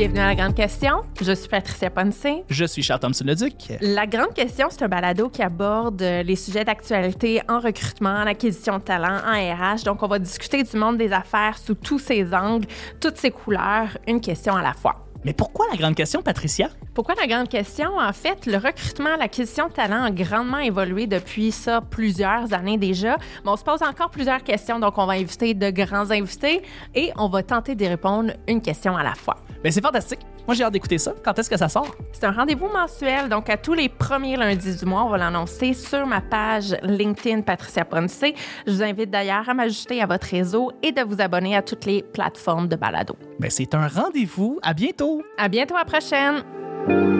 Bienvenue à La Grande Question. Je suis Patricia Ponce. Je suis Charles Thompson-Leduc. La Grande Question, c'est un balado qui aborde les sujets d'actualité en recrutement, en acquisition de talent, en RH. Donc, on va discuter du monde des affaires sous tous ses angles, toutes ses couleurs, une question à la fois. Mais pourquoi la grande question, Patricia? Pourquoi la grande question? En fait, le recrutement, l'acquisition de talent a grandement évolué depuis ça plusieurs années déjà. Mais on se pose encore plusieurs questions, donc on va inviter de grands invités et on va tenter d'y répondre une question à la fois. Ben c'est fantastique. Moi, j'ai hâte d'écouter ça. Quand est-ce que ça sort? C'est un rendez-vous mensuel, donc à tous les premiers lundis du mois, on va l'annoncer sur ma page LinkedIn Patricia Ponce. Je vous invite d'ailleurs à m'ajouter à votre réseau et de vous abonner à toutes les plateformes de balado. Ben c'est un rendez-vous. À bientôt. À bientôt, à la prochaine. Thank you.